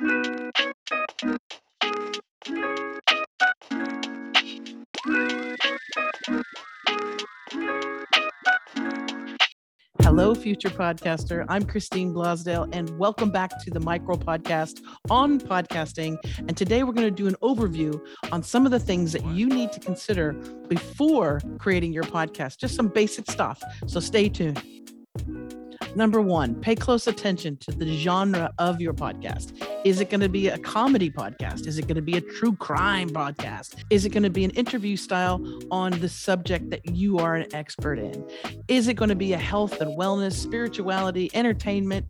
Hello, future podcaster. I'm Christine Blosdale, and welcome back to the Micro Podcast on podcasting. And today we're going to do an overview on some of the things that you need to consider before creating your podcast, just some basic stuff. So stay tuned. Number one, pay close attention to the genre of your podcast. Is it going to be a comedy podcast? Is it going to be a true crime podcast? Is it going to be an interview style on the subject that you are an expert in? Is it going to be a health and wellness, spirituality, entertainment,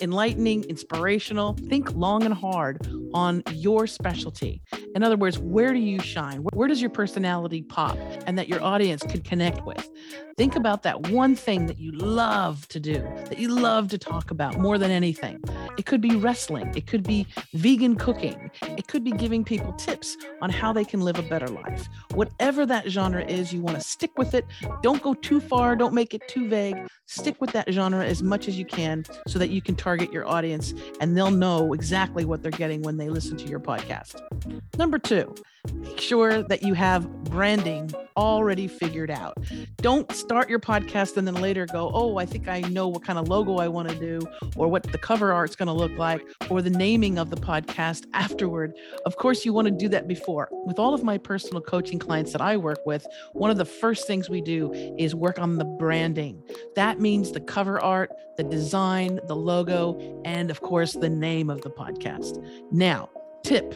enlightening, inspirational. Think long and hard on your specialty. In other words, where do you shine? Where does your personality pop and that your audience could connect with? Think about that one thing that you love to do, that you love to talk about more than anything. It could be wrestling, it could be vegan cooking, it could be giving people tips on how they can live a better life. Whatever that genre is, you want to stick with it. Don't go too far, don't make it too vague. Stick with that genre as much as you can so that you can target your audience and they'll know exactly what they're getting when they listen to your podcast. Number two, make sure that you have branding already figured out. Don't start your podcast and then later go, oh, I think I know what kind of logo I want to do, or what the cover art's going to look like, or the naming of the podcast afterward. Of course, you want to do that before. With all of my personal coaching clients that I work with, one of the first things we do is work on the branding. That means the cover art, the design, the logo, and of course, the name of the podcast. Now, tip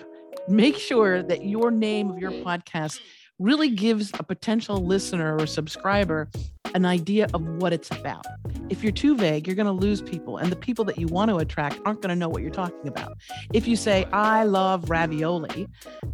make sure that your name of your podcast really gives a potential listener or subscriber an idea of what it's about. If you're too vague, you're going to lose people, and the people that you want to attract aren't going to know what you're talking about. If you say, I love ravioli,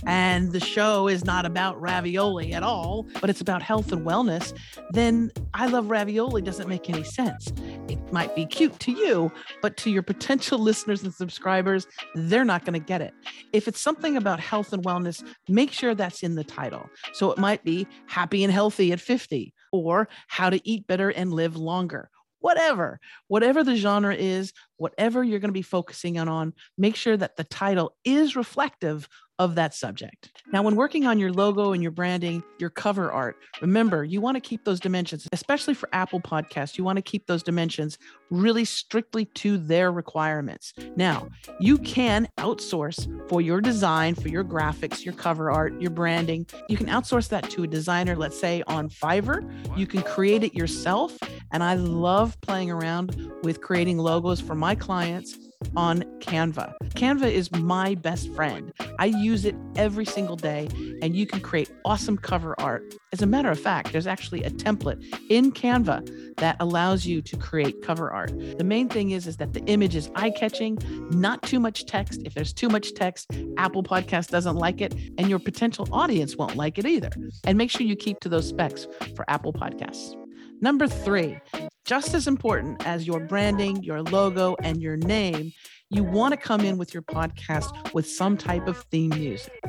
and the show is not about ravioli at all, but it's about health and wellness, then I love ravioli doesn't make any sense. It might be cute to you, but to your potential listeners and subscribers, they're not going to get it. If it's something about health and wellness, make sure that's in the title. So it might be happy and healthy at 50 or how to eat better and live longer. Whatever, whatever the genre is, whatever you're going to be focusing on, make sure that the title is reflective of that subject. Now, when working on your logo and your branding, your cover art, remember you want to keep those dimensions, especially for Apple Podcasts, you want to keep those dimensions really strictly to their requirements. Now, you can outsource for your design, for your graphics, your cover art, your branding. You can outsource that to a designer, let's say on Fiverr. You can create it yourself. And I love playing around with creating logos for my clients on Canva. Canva is my best friend. I use it every single day, and you can create awesome cover art. As a matter of fact, there's actually a template in Canva that allows you to create cover art. The main thing is, is that the image is eye-catching, not too much text. If there's too much text, Apple Podcast doesn't like it, and your potential audience won't like it either. And make sure you keep to those specs for Apple Podcasts. Number three, just as important as your branding, your logo, and your name, you want to come in with your podcast with some type of theme music.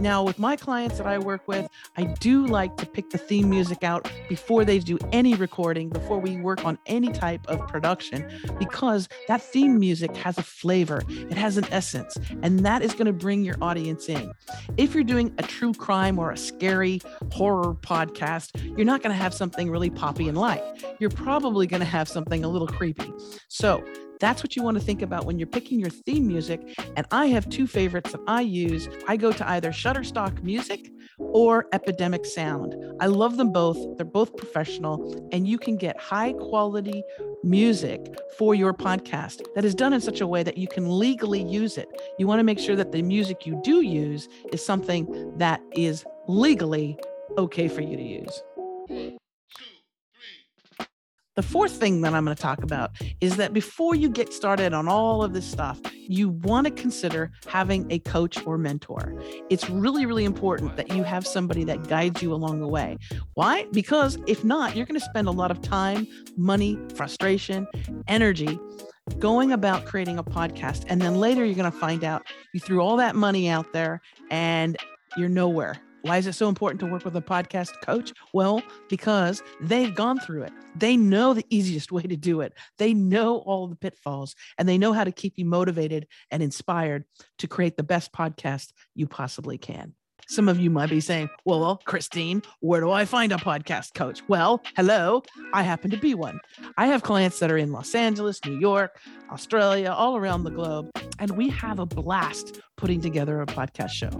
Now, with my clients that I work with, I do like to pick the theme music out before they do any recording, before we work on any type of production, because that theme music has a flavor, it has an essence, and that is going to bring your audience in. If you're doing a true crime or a scary horror podcast, you're not going to have something really poppy and light. You're probably going to have something a little creepy. So, that's what you want to think about when you're picking your theme music. And I have two favorites that I use. I go to either Shutterstock Music or Epidemic Sound. I love them both. They're both professional, and you can get high quality music for your podcast that is done in such a way that you can legally use it. You want to make sure that the music you do use is something that is legally okay for you to use. The fourth thing that I'm going to talk about is that before you get started on all of this stuff, you want to consider having a coach or mentor. It's really, really important that you have somebody that guides you along the way. Why? Because if not, you're going to spend a lot of time, money, frustration, energy going about creating a podcast. And then later you're going to find out you threw all that money out there and you're nowhere Why is it so important to work with a podcast coach? Well, because they've gone through it. They know the easiest way to do it. They know all the pitfalls and they know how to keep you motivated and inspired to create the best podcast you possibly can. Some of you might be saying, well, Christine, where do I find a podcast coach? Well, hello, I happen to be one. I have clients that are in Los Angeles, New York, Australia, all around the globe, and we have a blast putting together a podcast show.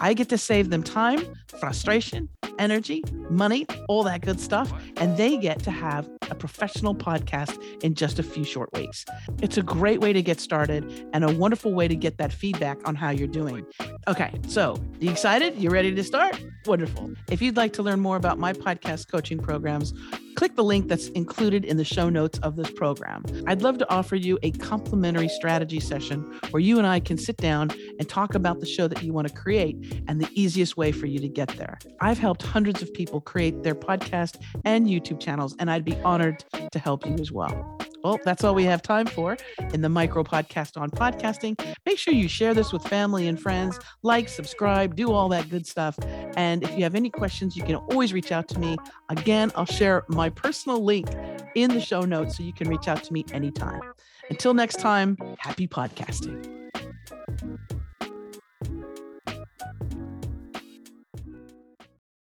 I get to save them time, frustration, energy, money, all that good stuff. And they get to have a professional podcast in just a few short weeks. It's a great way to get started and a wonderful way to get that feedback on how you're doing. Okay, so you excited? You ready to start? Wonderful. If you'd like to learn more about my podcast coaching programs, click the link that's included in the show notes of this program. I'd love to offer you a complimentary strategy session where you and I can sit down and talk about the show that you want to create and the easiest way for you to get there. I've helped hundreds of people create their podcast and YouTube channels, and I'd be honored to help you as well. Well, that's all we have time for in the micro podcast on podcasting. Make sure you share this with family and friends, like, subscribe, do all that good stuff. And if you have any questions, you can always reach out to me. Again, I'll share my personal link in the show notes so you can reach out to me anytime. Until next time, happy podcasting.